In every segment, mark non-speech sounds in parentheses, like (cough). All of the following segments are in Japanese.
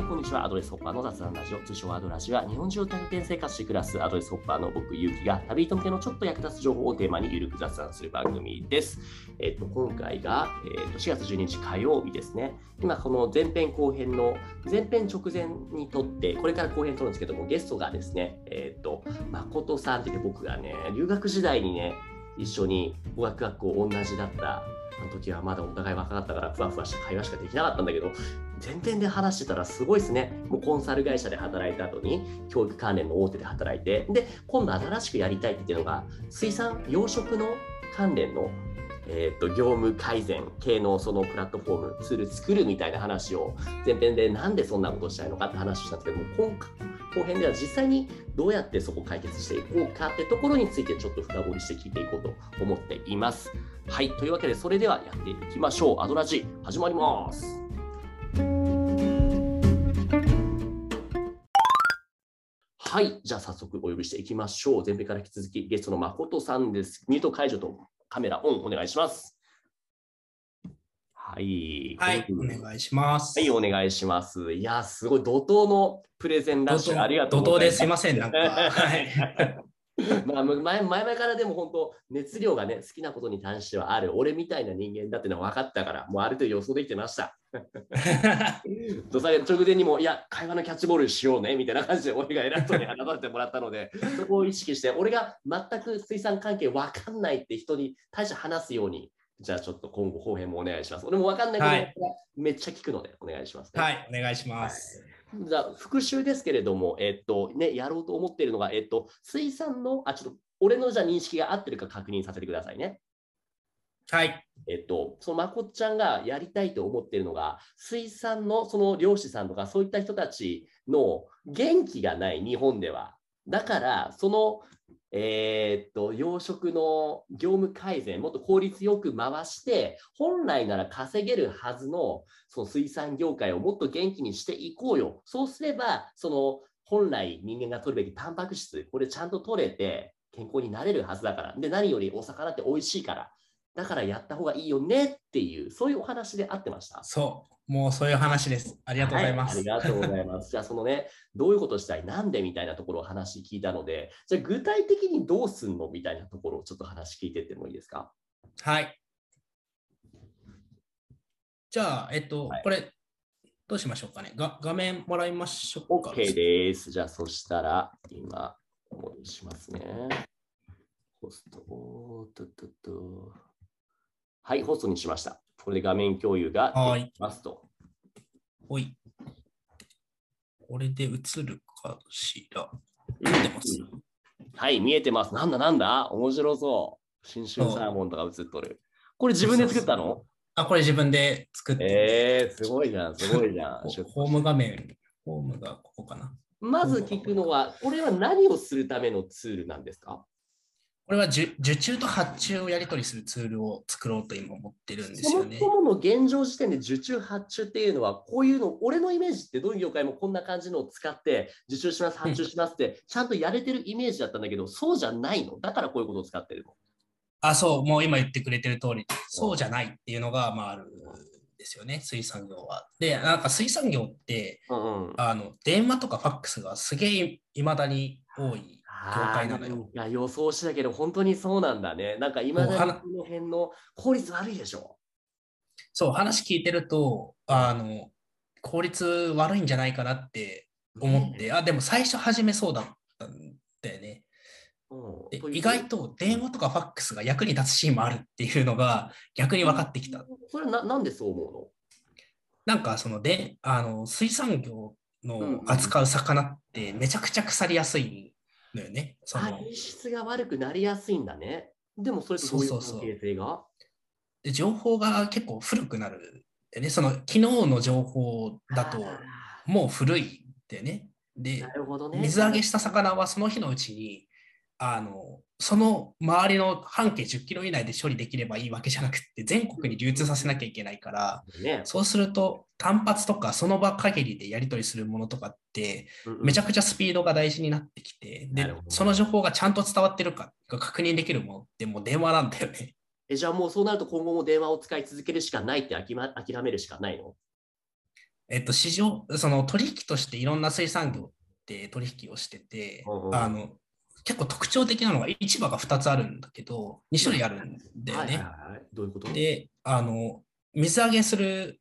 い、こんにちは。アドレスホッパーの雑談ラジオ、通称アドラジオは、日本中を多拠点生活して暮らすアドレスホッパーの僕、ゆうきが、旅人向けのちょっと役立つ情報をテーマにゆるく雑談する番組です。えっと、今回が、えっと、4月12日火曜日ですね。今、この前編後編の、前編直前にとって、これから後編撮るんですけども、ゲストがですね、えっと、誠さんって言って僕がね、留学時代にね、一緒に語学学校同じだったあの時はまだお互い若かったからふわふわした会話しかできなかったんだけど前編で話してたらすごいですねもうコンサル会社で働いた後に教育関連の大手で働いてで今度新しくやりたいっていうのが水産養殖の関連のえー、と業務改善系のそのプラットフォームツール作るみたいな話を前編でなんでそんなことしたいのかって話をしたんですけども今後編では実際にどうやってそこ解決していこうかってところについてちょっと深掘りして聞いていこうと思っています。はい、というわけでそれではやっていきましょう。アドラジ始まります。はい、じゃあ早速お呼びしていきましょう。前編から引き続きゲストの誠さんです。ミュート解除とカメラオンお願いします。はい。はい、お願いします。はい、お願いします。いや、すごい怒涛のプレゼンラッシュありがとう怒涛ございます。ですいません、なんか。(laughs) はい。(laughs) まあ、前前々からでも本当、熱量がね、好きなことに関してはある、俺みたいな人間だってのは分かったから、もうある程度予想できてました。(laughs) とさ直前にも、いや、会話のキャッチボールしようね、みたいな感じで俺が偉そうに話させてもらったので、(laughs) そこを意識して、俺が全く水産関係分かんないって人に対して話すように、じゃあちょっと今後後編もお願いします。俺も分かんないけど、はいめっちゃ聞くのでお願いします、ね。はい、お願いします。じゃあ復習ですけれども、えっとね、やろうと思っているのが、えっと、水産の、あ、ちょっと、俺のじゃあ認識が合ってるか確認させてくださいね。はい。えっと、そのまこっちゃんがやりたいと思っているのが、水産のその漁師さんとか、そういった人たちの元気がない日本では。だから、その、えーっと、養殖の業務改善、もっと効率よく回して、本来なら稼げるはずのその水産業界をもっと元気にしていこうよ。そうすれば、その本来人間が取るべきタンパク質、これちゃんと取れて健康になれるはずだから。で、何よりお魚って美味しいから。だからやった方がいいよねっていう、そういうお話で合ってました？そう、もうそういう話です。ありがとうございます。はい、ありがとうございます。(laughs) じゃあ、そのね、どういうことしたい、なんでみたいなところを話聞いたので、じゃあ具体的にどうすんのみたいなところをちょっと話聞いてってもいいですか？はい。じゃあ、えっと、はいこれ、どうしましょうかね。が画面もらいましょうか。OK です。じゃあ、そしたら、今、お戻ししますね。ホスト、おーっとっとっと。はい、ホストにしました。これで画面共有がはいできますと。ほい。これで映るかしら。見てます。はい、見えてます。なんだなんだ？面白そう。新春サーモンとか映っとる。これ自分で作ったの？あ、これ自分で作って。えー、すごいじゃん、すごいじゃん。ホホーム画面、ホームがここかな。まず聞くのは、これは何をするためのツールなんですか？これは受受注と発注をやり取りするツールを作ろうと今思ってるんですそもよね。そもの現状時点で受注発注っていうのは、こういうの、俺のイメージってどういう業界もこんな感じのを使って、受注します、発注しますって、ちゃんとやれてるイメージだったんだけど、そうじゃないの？だからこういうことを使ってるの？あ、そう、もう今言ってくれてる通り、そうじゃないっていうのが、まあ、あるんですよね、水産業は。で、なんか水産業って、うんうん。あの電話とかファックスがすげえいまだに多い業界なのよ。いや予想してたけど、本当にそうなんだね。なんか今だこの辺の効率悪いでしょ？そう、話聞いてると、あの、効率悪いんじゃないかなって思って、あ、でも最初始めそうだったんだよね。意外と電話とかファックスが役に立つシーンもあるっていうのが逆に分かってきた。それはななんでそう思なんかそのであの水産業うんうのん扱う魚ってめちゃくちゃ腐りやすいのよね。その体質が悪くなりやすいんだね。でもそれとどういうそうそうそう関係性が？で情報が結構古くなるでね。その昨日の情報だとあもう古いんだよね。ーでね。水揚げした魚はその日のうちにあのその周りの半径10キロ以内で処理できればいいわけじゃなくて全国に流通させなきゃいけないからね、そうすると単発とかその場限りでやり取りするものとかってめちゃくくちゃスピードが大事になってきて、でなるほど。その情報がちゃんと伝わってるかが確認できるものってもう電話なんだよね。えじゃあもうそうなると今後も電話を使い続けるしかないって諦め諦めるしかないの？えっと、市場、その取引としていろんな水産業って取引をしてて、うんうん。あの、結構特徴的なのが市場が2つあるんだけど、2種類あるんだよね。はいはいはい。どういうこと？で、あの、水揚げする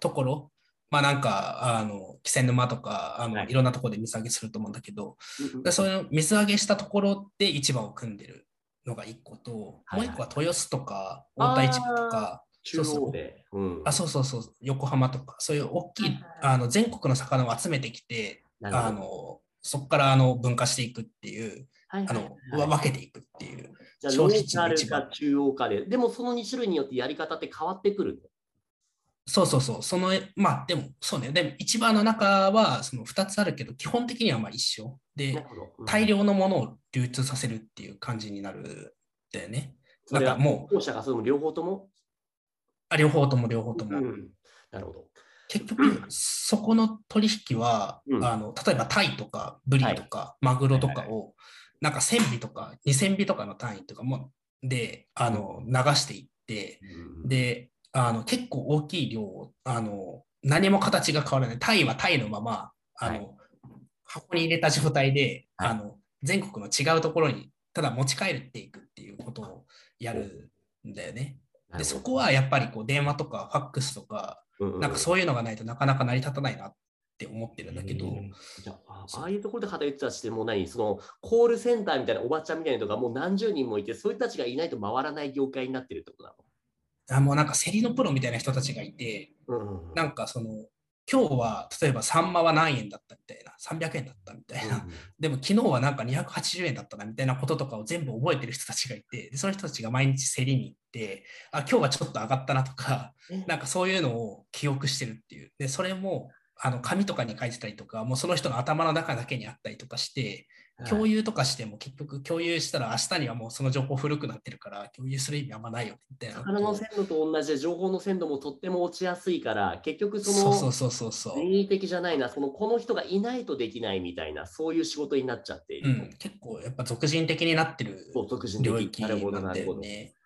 ところ、まあなんか、あの、気仙沼とか、あの、はい。い、ろんなところで水揚げすると思うんだけど、うんうそういう水揚げしたところで市場を組んでるのが1個と、はいはい。もう1個は豊洲とか、大田市場とか、中央で。うん。あ、そうそうそう、横浜とか、そういう大きいあの、全国の魚を集めてきて、あの、そこからあの分化していくっていう、はいはいあの、はいわ分けていくっていう。じゃあ、ロ消費地ーカルか中央かで。でも、その2種類によってやり方って変わってくるの？そうそうそう、その、まあでも、そうね、でも市場の中はその2つあるけど、基本的にはまあ一緒で。うん大量のものを流通させるっていう感じになるんだよね。なんかもう両方とも？あ両方とも両方とも。うんなるほど。結局、そこの取引は、うん。あの例えばタイとかブリとかマグロとかを、なんか1000尾とか2000尾とかの単位とかもであの流していって、うん。であの結構大きい量をあの何も形が変わらない。タイはタイのままあの、はい。箱に入れた状態で、はい。あの全国の違うところにただ持ち帰っていくっていうことをやるんだよね。でそこはやっぱりこう電話とかファックスとかなんかそういうのがないとなかなか成り立たないなって思ってるんだけど、じゃあああいうところで働いてたてもう何そのコールセンターみたいなおばちゃんみたいなのがもう何十人もいてそういう人たちがいないと回らない業界になってるってことなあもうなんか競りのプロみたいな人たちがいて、の、うんうん。なんかその今日は例えばサンマは何円だったみたいな、300円だったみたいな、でも昨日はなんか280円だったなみたいなこととかを全部覚えてる人たちがいて、でその人たちが毎日競りに行って、あ、今日はちょっと上がったなとか、うん。なんかそういうのを記憶してるっていう。で、それもあの紙とかに書いてたりとか、もうその人の頭の中だけにあったりとかして、共有とかしても結局共有したら明日にはもうその情報古くなってるから共有する意味あんまないよねみたいな。魚の鮮度と同じで情報の鮮度もとっても落ちやすいから結局そのそうそうそうそうそう。人為的じゃないなそのこの人がいないとできないみたいなそういう仕事になっちゃっていうる。ん、結構やっぱ俗人的になってるそう俗人的領域なんなるほどなだるほど。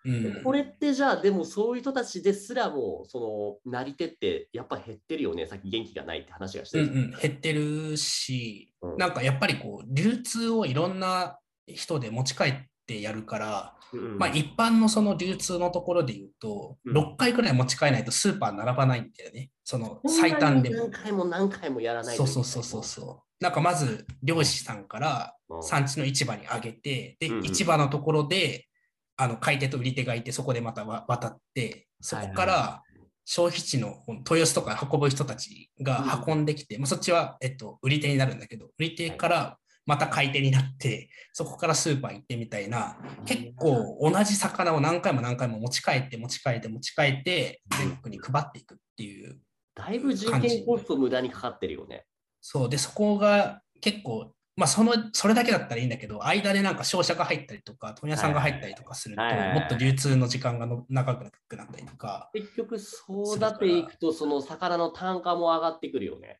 うん、これってじゃあでもそういう人たちですらもそのなり手ってやっぱ減ってるよねさっき元気がないって話がしてる、うんうん、減ってるし、うんなんかやっぱりこう流通をいろんな人で持ち帰ってやるから、うん。まあ、一般のその流通のところで言うと、うん。6回くらい持ち帰らないとスーパー並ばないんだよね。その最短でも。何。回も何回もやらないとそうそうそうそうそう。なんかまず漁師さんからうん。産地の市場にあげて、で市場のところであの買い手と売り手がいてそこでまたわ渡ってそこかはいら消費地の豊洲とか運ぶ人たちが運んできて、まあ、そっちは、えっと、売り手になるんだけど売り手からまた買い手になってそこからスーパー行ってみたいな結構同じ魚を何回も何回も持ち帰って持ち帰って持ち帰って全国に配っていくっていうだいぶ人件コスト無駄にかかってるよね。そう。で、そこが結構、まあその、それだけだったらいいんだけど、間でなんか商社が入ったりとか、問屋さんが入ったりとかすると、もっと流通の時間がの長くなったりとか、結局そうだっていくとその魚の単価も上がってくるよね。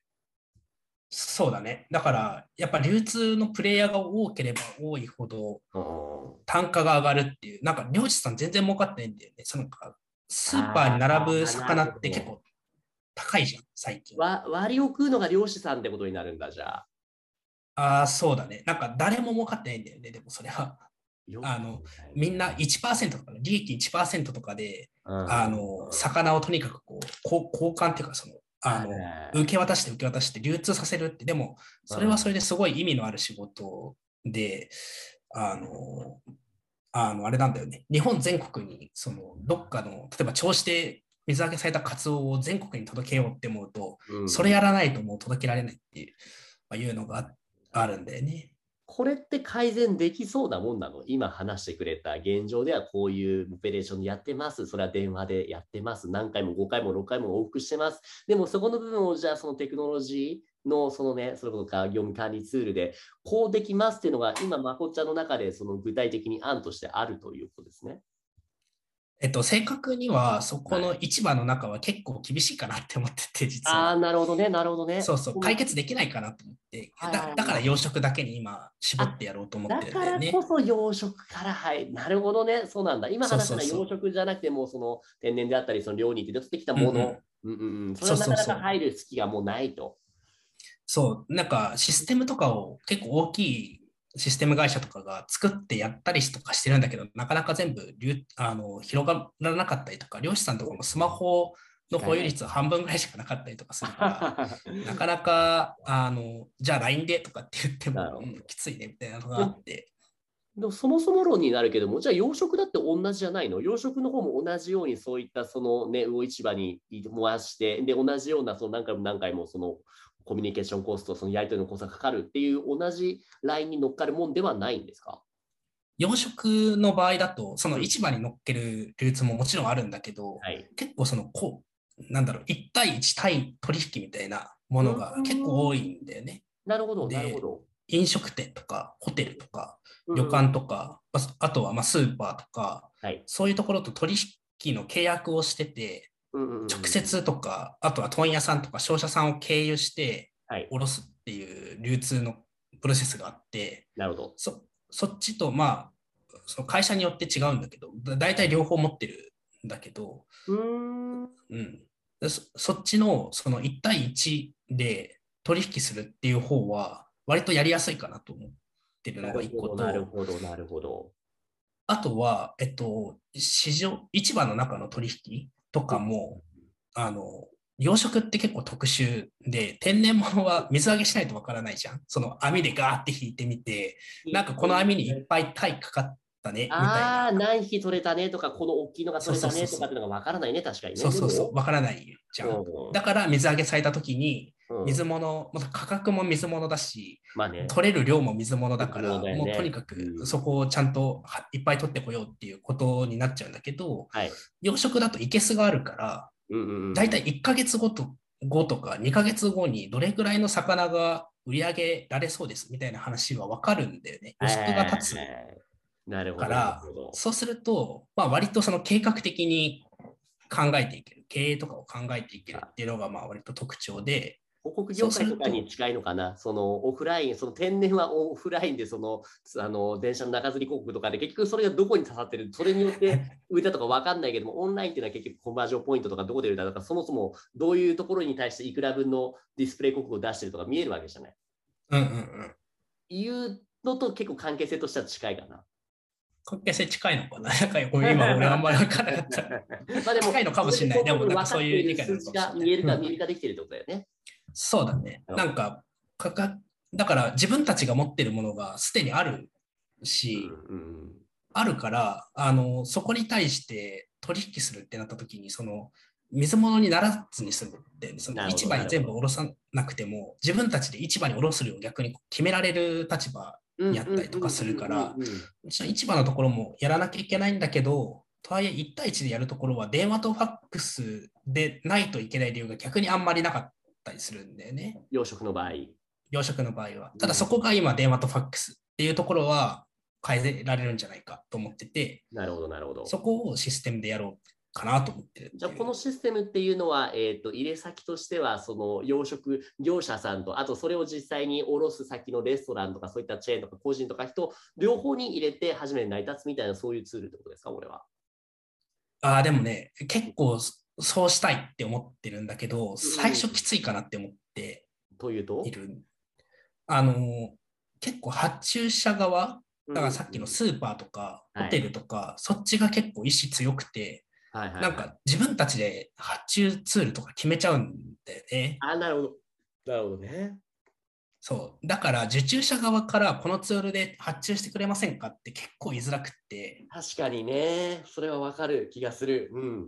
そうだね。だから、やっぱ流通のプレイヤーが多ければ多いほどうん単価が上がるっていう、なんか漁師さん全然儲かってないんだよね。そのスーパーに並ぶ魚って結構高いじゃん、最近。わ割りを食うのが漁師さんってことになるんだじゃあ。ああ、そうだね。なんか誰も儲かってないんだよね、でもそれは。よあのみんな1%とか、利益1%とかで、うんあの、魚をとにかくこう、交換っていうか、その、あの、受け渡して受け渡して流通させるって、でも、それはそれですごい意味のある仕事で、あの、あの、あれなんだよね。日本全国に、その、どっかの、例えば銚子で水揚げされたカツオを全国に届けようって思うと、うんそれやらないともう届けられないっていう、まあ、いうのがああるんだよね。これって改善できそうなもんなの？今話してくれた現状ではこういうオペレーションやってます。それは電話でやってます。何回も5回も6回も往復してます。でもそこの部分をじゃあそのテクノロジーのそのね、それこそか業務管理ツールでこうできますっていうのが今まこちゃんの中でその具体的に案としてあるということですね。えっと、正確には、そこの市場の中は結構厳しいかなって思ってて、実は。ああ、なるほどね、なるほどね。そうそう、解決できないかなと思って、はいはいはいだだから養殖だけに今、絞ってやろうと思だってるんだよねからこ。そ養殖から、はい、なるほどね、そうなんだ。今話したそうそうそう養殖じゃなくても、その天然であったり、その漁に出てきたもの、うんうんうんうんうん。それはなかなか入る隙がもうないと。そう、なんかシステムとかを結構大きいシステム会社とかが作ってやったりとかしてるんだけど、なかなか全部あの広がらなかったりとか、漁師さんとかもスマホの保有率は半分ぐらいしかなかったりとかするから、なかなか、あの、じゃあ LINE でとかって言っても、うん、きついねみたいなのがあって。でもそもそも論になるけども、じゃあ養殖だって同じじゃないの養殖の方も同じようにそういったそのね、魚市場に回して、で、同じようなその何回も何回もそのコミュニケーションコスト、そのやり取りのコストがかかるっていう同じラインに乗っかるもんではないんですか？養殖の場合だと、その市場に乗っける流通ももちろんあるんだけど、はい、結構そのこう、なんだろう、1対1対取引みたいなものが結構多いんだよね。なるほど、なるほど。飲食店とかホテルとか旅館とか、うん、あとはまスーパーとか、はい、そういうところと取引の契約をしてて、直接とか、あとは問屋さんとか商社さんを経由して卸すっていう流通のプロセスがあって、なるほど。そそっちと、まあ、その会社によって違うんだけど、大体両方持ってるんだけど、うん。うん。そ、そっちのその1対1で取引するっていう方は、割とやりやすいかなと思ってるのが1個と、なるほど、なるほど。あとは、えっと、市場、市場の中の取引とかも、あの、養殖って結構特殊で、天然物は水揚げしないとわからないじゃん。その網でガーって引いてみて、なんかこの網にいっぱい貝かかったね、みたいな。ああ、何匹取れたねとか、この大きいのが取れたねとかっていうのがわからないね、確かにね。そうそうそう、わからないじゃん。だから水揚げされた時に、水物、うん、価格も水物だし、まあね、取れる量も水物だから、ね、もうとにかくそこをちゃんといっぱい取ってこようっていうことになっちゃうんだけど、はい、養殖だといけすがあるから、大体1ヶ月後と後とか2ヶ月後にどれぐらいの魚が売り上げられそうですみたいな話は分かるんだよね。予測が立つから、そうすると、まあ、割とその計画的に考えていける、経営とかを考えていけるっていうのがまあ割と特徴で、広告業界とかに近いのかな、そのオフライン、その天然はオフラインでそのあの電車の中吊り広告とかで結局それがどこに刺さってる、それによって (laughs) 売れたとか分かんないけども、オンラインっていうのは結局コンバージョンポイントとかどこで売れたとか、そもそもどういうところに対していくら分のディスプレイ広告を出してるとか見えるわけじゃない。うんうんうん。いうのと結構関係性としては近いかな。関係性近いのかな？(laughs) なんか今俺あんまり分からなかった。(laughs) まあでも近いのかもしれない。でもなんかそういう理解が見えるか見えるかできてるってことだよね。そうだね。なんか、かかだから自分たちが持ってるものがすでにあるし、うんうん、あるから、あの、そこに対して取引するってなった時に、その、水物にならずに済むって、その市場に全部下ろさなくても、自分たちで市場に下ろす量を逆に決められる立場にあったりとかするから、市場のところもやらなきゃいけないんだけど、とはいえ1対1でやるところは電話とファックスでないといけない理由が逆にあんまりなかったりするんだよね。養殖の場合。養殖の場合は。ただそこが今電話とファックスっていうところは変えられるんじゃないかと思ってて、なるほど、なるほど。そこをシステムでやろうかなと思ってるじゃあこのシステムっていうのは、えーと、入れ先としてはその養殖業者さんとあとそれを実際に卸す先のレストランとかそういったチェーンとか個人とか人両方に入れて初めて成り立つみたいなそういうツールってことですかこれは。ああでもね結構そうしたいって思ってるんだけど、最初きついかなって思っている。あの、結構発注者側、だからさっきのスーパーとか、ホテルとか、はい、そっちが結構意志強くて、はいはいはい、なんか自分たちで発注ツールとか決めちゃうんだよね。あ、なるほど。なるほどね。そう。だから受注者側からこのツールで発注してくれませんかって結構言いづらくって。確かにね。それはわかる気がする。うん。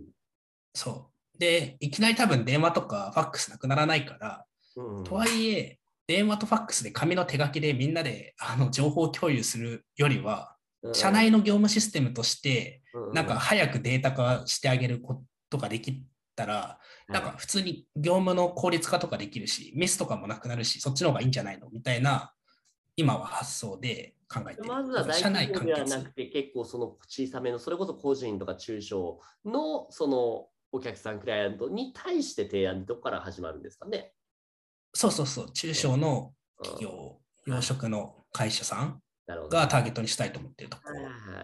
そう。で、いきなり多分電話とかファックスなくならないから、うん、とはいえ、電話とファックスで紙の手書きでみんなであの情報共有するよりは、うん、社内の業務システムとして、なんか早くデータ化してあげることができたら、なんか普通に業務の効率化とかできるし、ミスとかもなくなるし、そっちの方がいいんじゃないのみたいな、今は発想で考えてまずは大企業ではなくて、結構その小さめの、それこそ個人とか中小のそのお客さん、クライアントに対して提案どこから始まるんですかね？そうそうそう、中小の企業、養殖の会社さんがターゲットにしたいと思ってるところ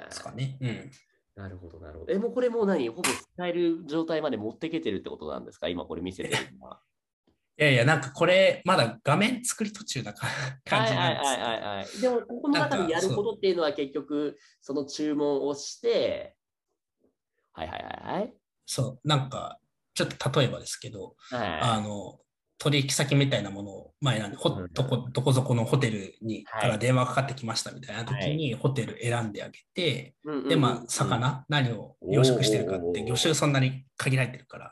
ですかね。うんなるほど、なるほど。え、もうこれもう何？ほぼ使える状態まで持ってけてるってことなんですか？今これ見せてるのは。(laughs) いやいや、なんかこれ、まだ画面作り途中な感じなんですはいはいはいはいはい。でも、ここの中でやることっていうのは結局、その注文をして、はいはいはいはい。そう、なんか、ちょっと例えばですけど、はい、あの、取引先みたいなものを前なんで、ほうんどこどこぞこのホテルにはいから電話かかってきましたみたいな時に、ホテル選んであげて、で、まあ、魚、何を養殖してるかって、魚種そんなに限られてるから。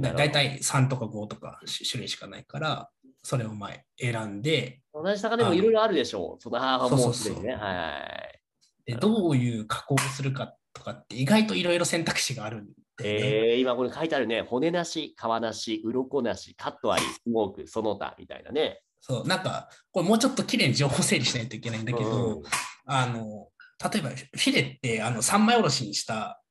だいたい3とか5とか種類しかないから、それを前選んで、同じ魚でもいろいろあるでしょう。その、ああ、そうそうそうもうすでにね。はいはい。でどういう加工をするかとかって意外といろいろ選択肢があるんえー、今これ書いてあるね。骨なし、皮なし、鱗なし、カットあり、スモーク、その他みたいなね。そう、なんか、これもうちょっときれいに情報整理しないといけないんだけど、うんあの、例えばフィレってあの三枚おろしにした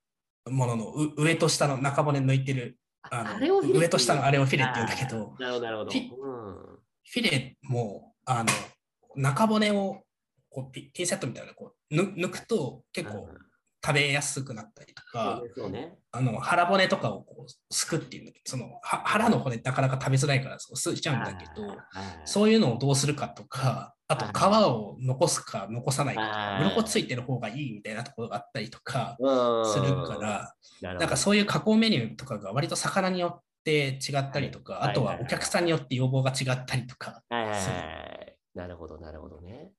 もののう上と下の中骨抜いてる、あの上と下のあれをフィレって言うんだけど、なるほど、なるほど。フィレも、あの、中骨をこうピピンセットみたいなこうぬ抜くと結構食べやすくなったりとか、ね。あの腹骨とかをこうすくっていうのそのは腹の骨なかなか食べづらいからそうすいちゃうんだけど、はいそういうのをどうするかとか、あとはい皮を残すか残さないか鱗ついてる方がいいみたいなところがあったりとかうんするから、なんかそういう加工メニューとかが割と魚によって違ったりとか、はいあとはお客さんによって要望が違ったりとか。なるほど、なるほどね。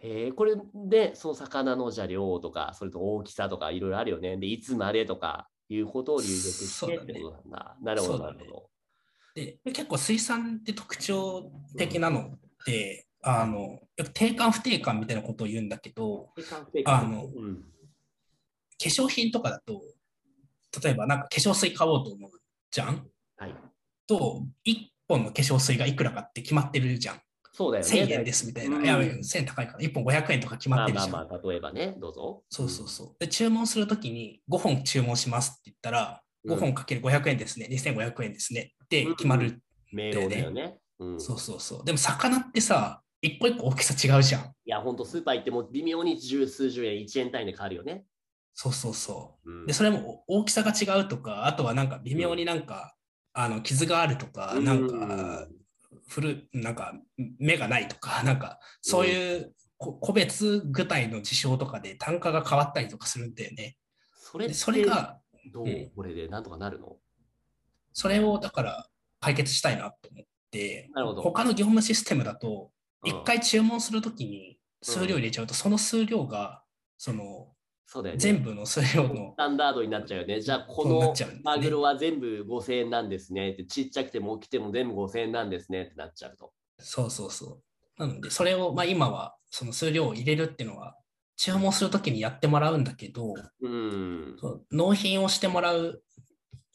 へえ、これで、その魚のじゃあ量とか、それと大きさとかいろいろあるよね。で、いつまでとかいうことを入力してってことなんだ。なるほど、なるほど。で結構水産って特徴的なのって、あの定款不定款みたいなことを言うんだけど、あのうん、化粧品とかだと、例えばなんか化粧水買おうと思うじゃん？はい。と、1本の化粧水がいくらかって決まってるじゃん。そうだよね。1000円ですみたいな。うんいや、1000円高いから、1本500円とか決まってるじゃん。まあまあまあ、例えばね、どうぞ。そうそうそう。で、注文するときに5本注文しますって言ったら、うん5本かける500円ですね、2500円ですねって決まる。メールだよね。うん、そうそうそう。でも、魚ってさ、一個一個大きさ違うじゃん。いや、ほんとスーパー行っても微妙に十数十円、1円単位で変わるよね。そうそうそう。うんで、それも大きさが違うとか、あとはなんか微妙になんか、あの傷があるとか、なんか、古なんか目がないとか、(laughs) なんかそういうこ個別具体の事象とかで単価が変わったりとかするんだよね。それそれが、どう、うん。これでなんとかなるの？それをだから解決したいなと思って、なるほど。他の業務システムだと、うん。一回注文するときに数量入れちゃうと、その数量が、そのそうだよね。全部の数量スの、タンダードになっちゃうよね。じゃあ、このマグロは全部5000円なんですねって、ちっちゃくても大きくても全部5000円なんですねってなっちゃうと。そうそうそう。なので、それを、まあ今はその数量を入れるっていうのは、注文するときにやってもらうんだけど、うん。納品をしてもらう、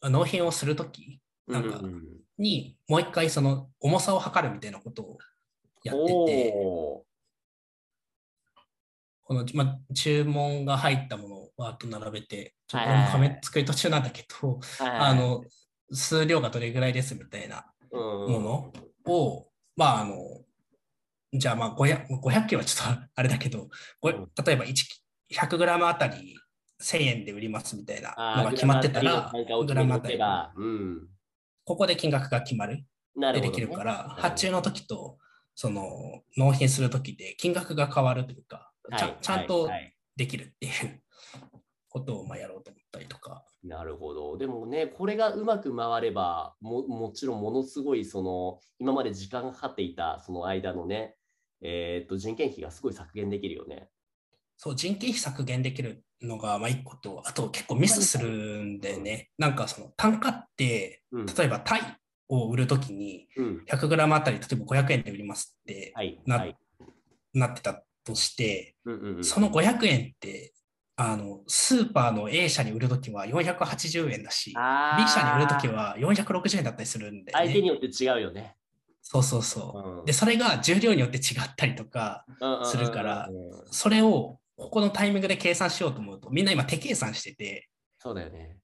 あ納品をするときなんかうんに、もう一回その重さを測るみたいなことをやってて、おこの、まあ、注文が入ったものをわーっと並べて、ちょっと作り途中なんだけど、あの、数量がどれぐらいですみたいなうん。ものを、まあ、あの、じゃあまあ500、500キロはちょっと (laughs) あれだけど、例えば1 100グラムあたり1000円で売りますみたいなのが決まってたら、ググラムあたり。ここで金額が決まる。で。できるから、発注の時と、その、納品する時で金額が変わるというか、ちゃはいちゃんとできるっていうことをまあやろうと思ったりとか。なるほど。でもね、これがうまく回れば、ももちろんものすごい、その、今まで時間がかかっていた、その間のね、えーっと、人件費がすごい削減できるよね。そう、人件費削減できるのがまあ一個と、あと結構ミスするんだよね。なんかその単価って、うん。例えばタイを売るときにうん。100g あたり、例えば500円で売りますってはい。な,、はい。なってたとして、その500円って、あの、スーパーの A 社に売るときは480円だし、あ B 社に売るときは、は460円だったりするんで、相手にね。よって違うよね。そうそうそう。うんで、それが重量によって違ったりとか、するからそれをここのタイミングで計算しようと思うと、みんな今手計算してて、そうだよね。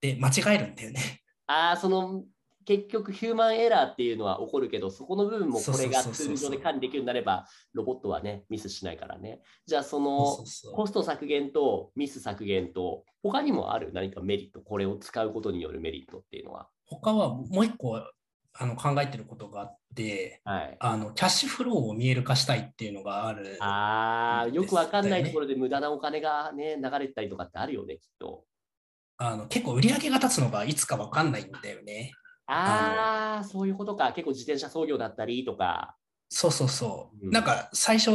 で、間違えるんだよね。ああ、その、結局ヒューマンエラーっていうのは起こるけど、そこの部分もこれがツール上で管理できるようになれば、ロボットはね、ミスしないからね。じゃあ、そのコスト削減とミス削減と、他にもある？何かメリット、これを使うことによるメリットっていうのは。他はもう一個あの考えてることがあって、はい、あのキャッシュフローを見える化したいっていうのがある、ああ、よくわかんないところで無駄なお金がね、流れたりとかってあるよね、きっと。あの結構売り上げが立つのがいつかわかんないんだよね。ああ、そういうことか。結構自転車操業だったりとか。そうそうそう。うん、なんか最初、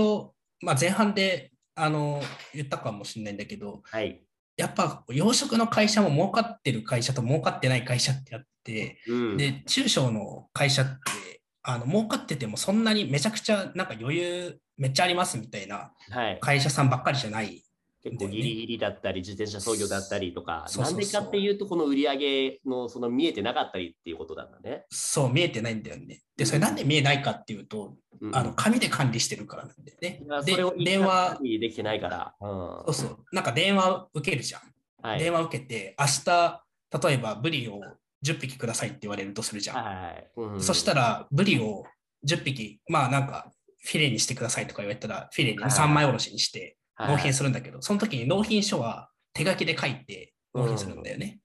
まあ、前半であの言ったかもしれないんだけど、はい、やっぱ養殖の会社も儲かってる会社と儲かってない会社ってあって、うん、で中小の会社ってあの儲かっててもそんなにめちゃくちゃなんか余裕めっちゃありますみたいな会社さんばっかりじゃない結構ギリギリだったり、自転車操業だったりとか、なんでかっていうと、この売り上げのその見えてなかったりっていうことなんだね。そう、見えてないんだよね。で、それなんで見えないかっていうと、うん、あの紙で管理してるからなんだよね。で、電話。できてないから。うん、そうそう。なんか電話受けるじゃん。はい、電話受けて、明日、例えばブリを10匹くださいって言われるとするじゃん。はいうん、そしたら、ブリを10匹、まあなんか、フィレにしてくださいとか言われたら、フィレに3枚おろしにして、納品するんだけど、その時に納品書は手書きで書いて納品するんだよね。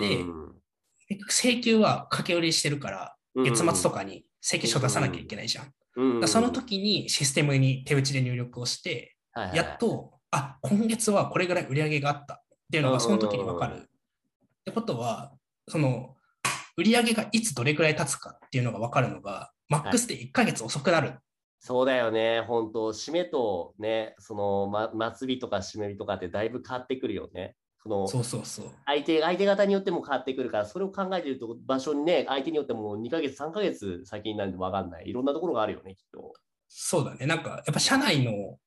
で、請求は掛け売りしてるから、月末とかに請求書出さなきゃいけないじゃん。その時にシステムに手打ちで入力をして、やっと、あ、今月はこれぐらい売り上げがあった。っていうのがその時に分かる。ってことは、その、売り上げがいつどれぐらい経つかっていうのが分かるのが、マックスで1ヶ月遅くなるそうだよね、本当、締めとね、その、ま、末日とか締め日とかってだいぶ変わってくるよね。そのそうそうそう相手相手方によっても変わってくるから、それを考えてると、場所にね、相手によっても2ヶ月、3ヶ月先になると分かんない、いろんなところがあるよね、きっと。そうだね、なんかやっぱ社内の,、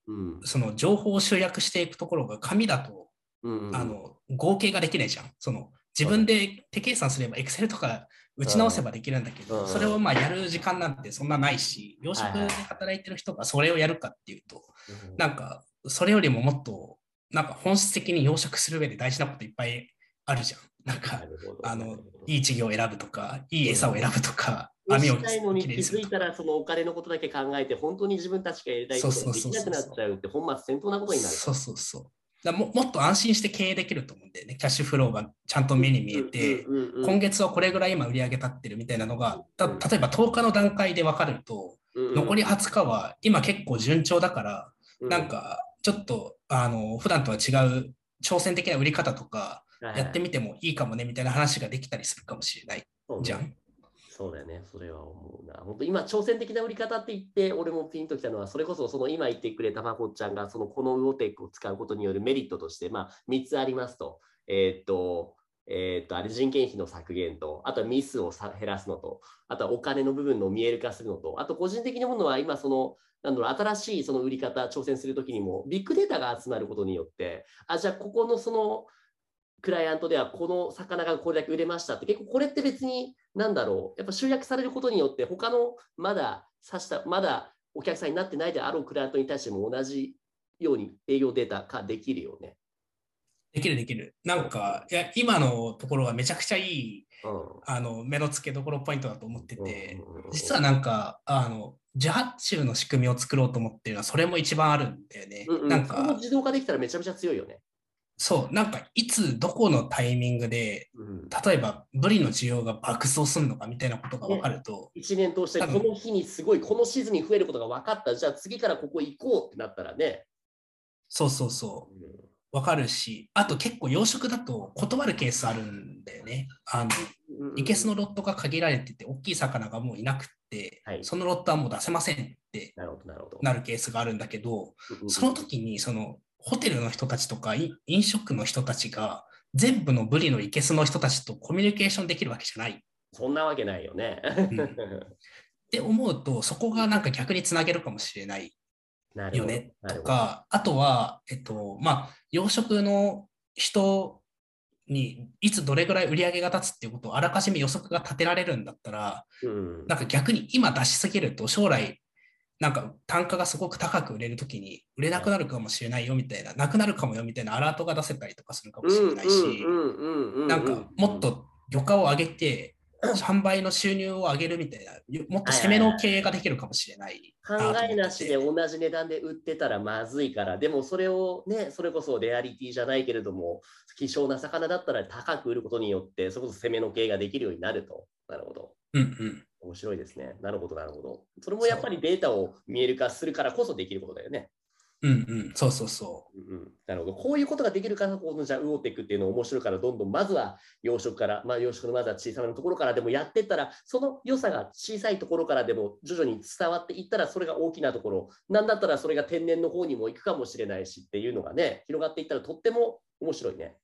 その情報を集約していくところが紙だと、うんうん、あの合計ができないじゃん。その自分で手計算すれば、Excel とか打ち直せばできるんだけど、それをまあやる時間なんてそんなないし、養殖で働いてる人がそれをやるかっていうと、なんかそれよりももっと、なんか本質的に養殖する上で大事なこといっぱいあるじゃん。なんか、あの、いい稚魚を選ぶとか、いい餌を選ぶとか、網をきれいにする気づいたらそのお金のことだけ考えて、本当に自分たちがやりたいことができなくなっちゃうって本末転倒なことになる。そうそうそう。だももっと安心して経営できると思うんだよね。キャッシュフローがちゃんと目に見えて、今月はこれぐらい今売り上げ立ってるみたいなのが、例えば10日の段階で分かると、残り20日は今結構順調だから、なんかちょっとあの普段とは違う挑戦的な売り方とかやってみてもいいかもねみたいな話ができたりするかもしれないじゃん。そうだよね、それは思うな。本当今、挑戦的な売り方って言って、俺もピンときたのは、それこそその今言ってくれたまこちゃんが、そのこのウオテックを使うことによるメリットとして、まあ、3つありますと。えー、っと、えー、っと、あれ人件費の削減と、あとはミスを減らすのと、あとはお金の部分の見える化するのと、あと個人的なものは今、その、なんだろう、新しいその売り方、挑戦するときにも、ビッグデータが集まることによって、あ、じゃあここのその、クライアントではこの魚がこれだけ売れましたって結構これって別に何だろうやっぱ集約されることによって他のまだ指したまだお客さんになってないであろうクライアントに対しても同じように営業データ化できるよね。できるできる。なんかいや今のところがめちゃくちゃいい、うん、あの目の付けどころポイントだと思ってて、実はなんかあの自発注の仕組みを作ろうと思ってるのはそれも一番あるんだよね。うんうん、なんか自動化できたらめちゃめちゃ強いよね。そう、なんかいつどこのタイミングで、うん、例えばブリの需要が爆走するのかみたいなことが分かると。ね、1年通してこの日にすごい、このシーズンに増えることが分かった。じゃあ次からここ行こうってなったらね。そうそうそう。分かるし、あと結構養殖だと断るケースあるんだよね。あの、いけすのロットが限られてて、大きい魚がもういなくて、はい、そのロットはもう出せませんってなるケースがあるんだけど、その時にそのホテルの人たちとか飲食の人たちが全部のブリのいけすの人たちとコミュニケーションできるわけじゃない。そんなわけないよね。うん、って思うと、そこがなんか逆につなげるかもしれないよね。とか、あとは、えっと、まあ、養殖の人にいつどれぐらい売り上げが立つっていうことをあらかじめ予測が立てられるんだったら、うん、なんか逆に今出しすぎると将来なんか単価がすごく高く売れるときに売れなくなるかもしれないよみたいな、なくなるかもよみたいなアラートが出せたりとかするかもしれないし、なんかもっと魚価を上げて、販売の収入を上げるみたいな、もっと攻めの経営ができるかもしれない考えなしで同じ値段で売ってたらまずいから、でもそれをね、それこそレアリティじゃないけれども、希少な魚だったら高く売ることによって、それこそ攻めの経営ができるようになると。なるほど。うんうん。面白いですね。なるほど、なるほど。それもやっぱりデータを見える化するからこそできることだよね。うんうん、そうそうそう。うん、なるほど。こういうことができるからこそ、じゃあ、ウオーテックっていうの面白いから、どんどんまずは養殖から、まあ、養殖のまずは小さなところからでもやってったら、その良さが小さいところからでも徐々に伝わっていったら、それが大きなところ、なんだったらそれが天然の方にも行くかもしれないしっていうのがね、広がっていったらとっても面白いね。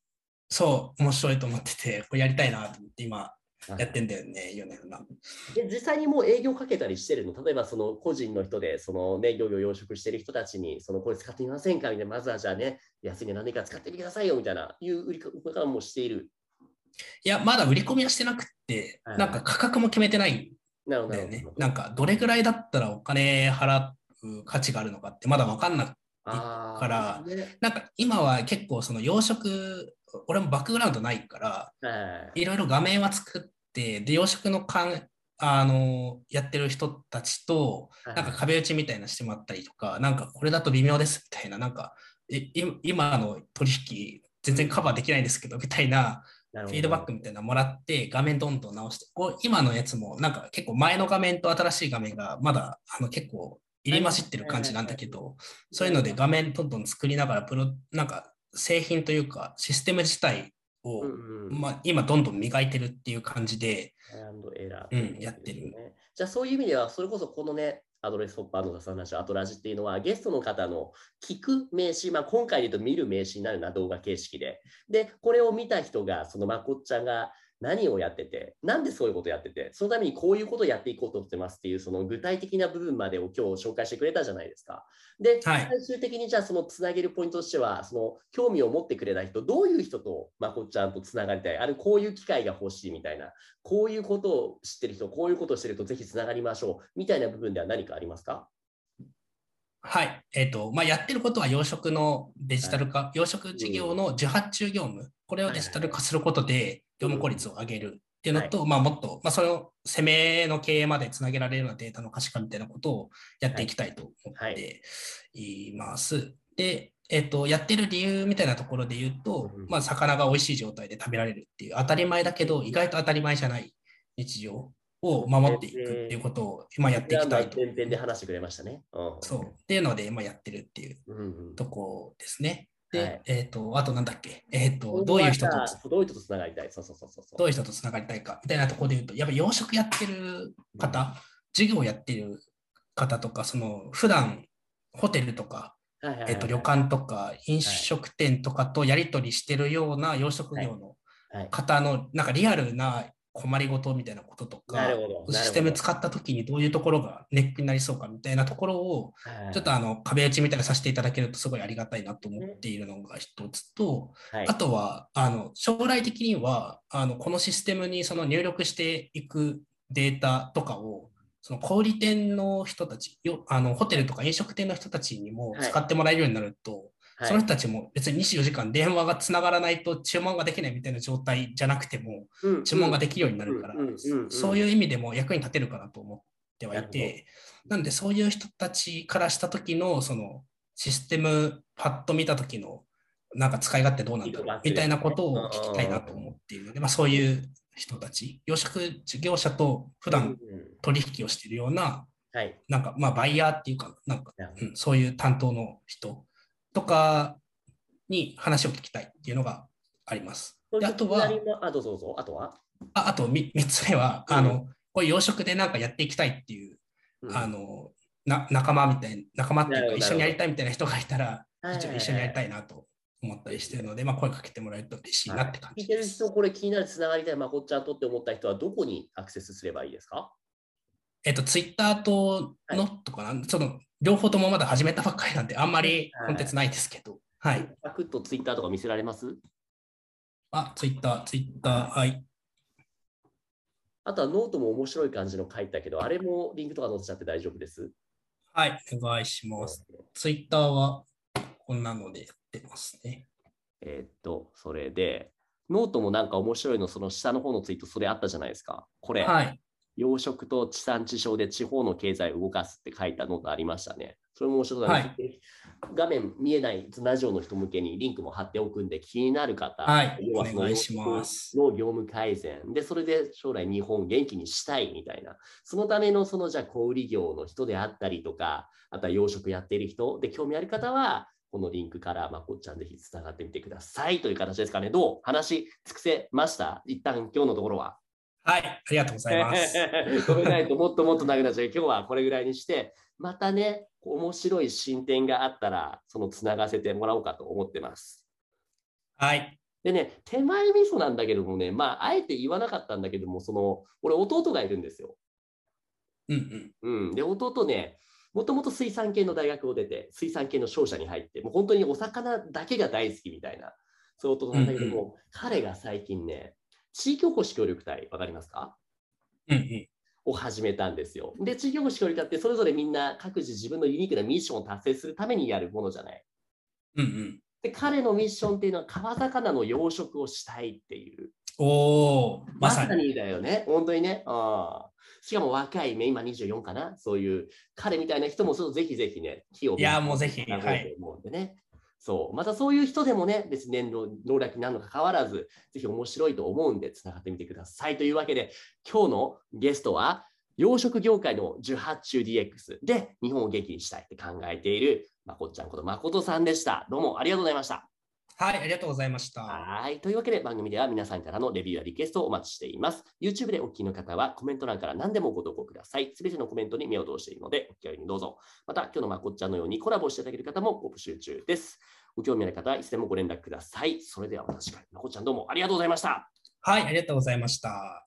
そう、面白いと思ってて、これやりたいなと思って今、やってんだよね、4年な。で実際にもう営業かけたりしてるの。例えばその個人の人で、そのね、漁業養殖してる人たちに、そのこれ使ってみませんか？みたいな、まずはじゃあね、安い値段でか使ってみてくださいよ。みたいな、いう売り方もしている。いや、まだ売り込みはしてなくて、なんか価格も決めてないんだよね。なんかどれぐらいだったらお金払う価値があるのかってまだ分かんないから、ね、なんか今は結構その養殖俺もバックグラウンドないから、いろいろ画面は作っ、で、養殖のかんあのやってる人たちと、なんか壁打ちみたいなしてもらったりとか、なんかこれだと微妙ですみたいな、なんか今の取引全然カバーできないんですけど、みたいなフィードバックみたいなのもらって、画面どんどん直して、こう今のやつもなんか結構前の画面と新しい画面がまだあの結構入り混じってる感じなんだけど、そういうので画面どんどん作りながら、プロなんか製品というかシステム自体を、うんうん、まあ、今どんどん磨いてるっていう感じで、うん、やってる。じゃあそういう意味では、それこそこのね、アドレスホッパーの話、アトラジっていうのは、ゲストの方の聞く名詞、まあ、今回で言うと見る名詞になるな、動画形式で。で、これを見た人が、そのまこっちゃんが何をやってて、なんでそういうことやってて、そのためにこういうことをやっていこうと思ってますっていう、その具体的な部分までを今日紹介してくれたじゃないですか。で、はい、最終的にじゃあそのつなげるポイントとしては、その興味を持ってくれた人、どういう人とまこっちゃんとつながりたい、あるこういう機会が欲しいみたいな、こういうことを知ってる人、こういうことをしてるとぜひつながりましょうみたいな部分では何かありますか？はい。えっ、ー、と、まあ、やってることは養殖のデジタル化、はい、養殖事業の受発注業務、これをデジタル化することで業務効率を上げるっていうのと、はい、まあ、もっと、まあ、それを攻めの経営までつなげられるようなデータの可視化みたいなことをやっていきたいと思ってい。ます。はいはい、で、えっ、ー、と、やってる理由みたいなところで言うと、うん、まあ、魚が美味しい状態で食べられるっていう当たり前だけど、意外と当たり前じゃない日常を守っていくっていうことを今やっていきたいと。点々で話してくれましたね。そう。っていうので今やってるっていうとこですね。で、はい、えっ、ー、と、あとなんだっけ、えっ、ー、と、どういう人と、どういう人とつながりたい？そうそうそうそう。どういう人とつながりたいかみたいなところで言うと、やっぱ養殖やってる方、授業やってる方とか、その、普段ホテルとか、えっと、旅館とか飲食店とかとやり取りしてるような養殖業の方の、なんかリアルな困りごとみたいなこととか、システム使った時にどういうところがネックになりそうかみたいなところを、ちょっとあの壁打ちみたいなさせていただけるとすごいありがたいなと思っているのが一つと、あとはあの将来的にはあのこのシステムにその入力していくデータとかをその小売店の人たちよあのホテルとか飲食店の人たちにも使ってもらえるようになると、その人たちも別に24時間電話がつながらないと注文ができないみたいな状態じゃなくても、注文ができるようになるから、そういう意味でも役に立てるかなと思ってはいて、なんでそういう人たちからした時のそのシステムパッと見た時のなんか使い勝手どうなんだろうみたいなことを聞きたいなと思っているので、まあ、そういう人たち、養殖事業者と普段取引をしているような、なんかまあバイヤーっていうか、なんか、うん、そういう担当の人とかに話を聞きたいっていうのがあります。であとは、あどうぞどうぞ。あとは？ああと 3, 3つ目は、うん、あのこういう養殖でなんかやっていきたいっていう、うん、あのな仲間みたいな、仲間っていうか一緒にやりたいみたいな人がいたら、一緒にやりたいなと思ったりしてるので、まあ、声かけてもらえると嬉しいなって感じです。聞いてる人、これ気になるつながりたい、まこっちゃんとって思った人はどこにアクセスすればいいですか？えっと、ツイッターとのとかな、はい、その両方ともまだ始めたばっかりなんで、あんまりコンテンツないですけど。はい。サクッとツイッターとか見せられます？あ、ツイッター、ツイッター、はい。あとはノートも面白い感じの書いたけど、あれもリンクとか載せちゃって大丈夫です？はい、お願いします。ツイッターはこんなのでやってますね。えー、っと、それで、ノートもなんか面白いの、その下の方のツイート、それあったじゃないですか。これ、はい。養殖と地産地消で地方の経済を動かすって書いたノートありましたね。それも面白かったです、画面見えないラジオの人向けにリンクも貼っておくんで、気になる方、はい。要はそのお願いします。の業務改善。で、それで将来日本元気にしたいみたいな、そのためのそのじゃあ小売業の人であったりとか、あとは養殖やっている人。で興味ある方は、このリンクからまこっちゃんぜひつながってみてくださいという形ですかね。どう？話尽くせました？一旦今日のところは。はい。ありがとうございます。(laughs) ごめんないともっともっと長くなっちゃう。今日はこれぐらいにして、またね、面白い進展があったら、そのつながせてもらおうかと思ってます。はい。でね、手前味噌なんだけどもね、まあ、あえて言わなかったんだけども、その、俺、弟がいるんですよ。うんうん。うん。で、弟ね、もともと水産系の大学を出て、水産系の商社に入って、もう本当にお魚だけが大好きみたいな、そういう弟なんだけども、うん彼が最近ね、地域おこし協力隊、わかりますか？うんうん。を始めたんですよ。で、地域おこし協力隊ってそれぞれみんな各自自分のユニークなミッションを達成するためにやるものじゃない。うんうん。で、彼のミッションっていうのは川魚の養殖をしたいっていう。おー、ままささに。にだよね。本当にね。あーしかも若いね、今24かな？そういう彼みたいな人もそうぜひぜひね、木をいやもうぜひなろうと思うんでね。そう。またそういう人でもね、別に年の能力になるのかかわらず、ぜひ面白いと思うんで、つながってみてください。というわけで、今日のゲストは、養殖業界の18中 DX で日本を元気にしたいって考えている、まこっちゃんことまことさんでした。どうもありがとうございました。はい、ありがとうございました。はい。というわけで番組では皆さんからのレビューやリクエストをお待ちしています。YouTube でお聞きの方はコメント欄から何でもご投稿ください。すべてのコメントに目を通しているのでお気軽にどうぞ。また今日のまこっちゃんのようにコラボしていただける方もご募集中です。ご興味ある方はいつでもご連絡ください。それでは私からまこっちゃんどうもありがとうございました。はい、ありがとうございました。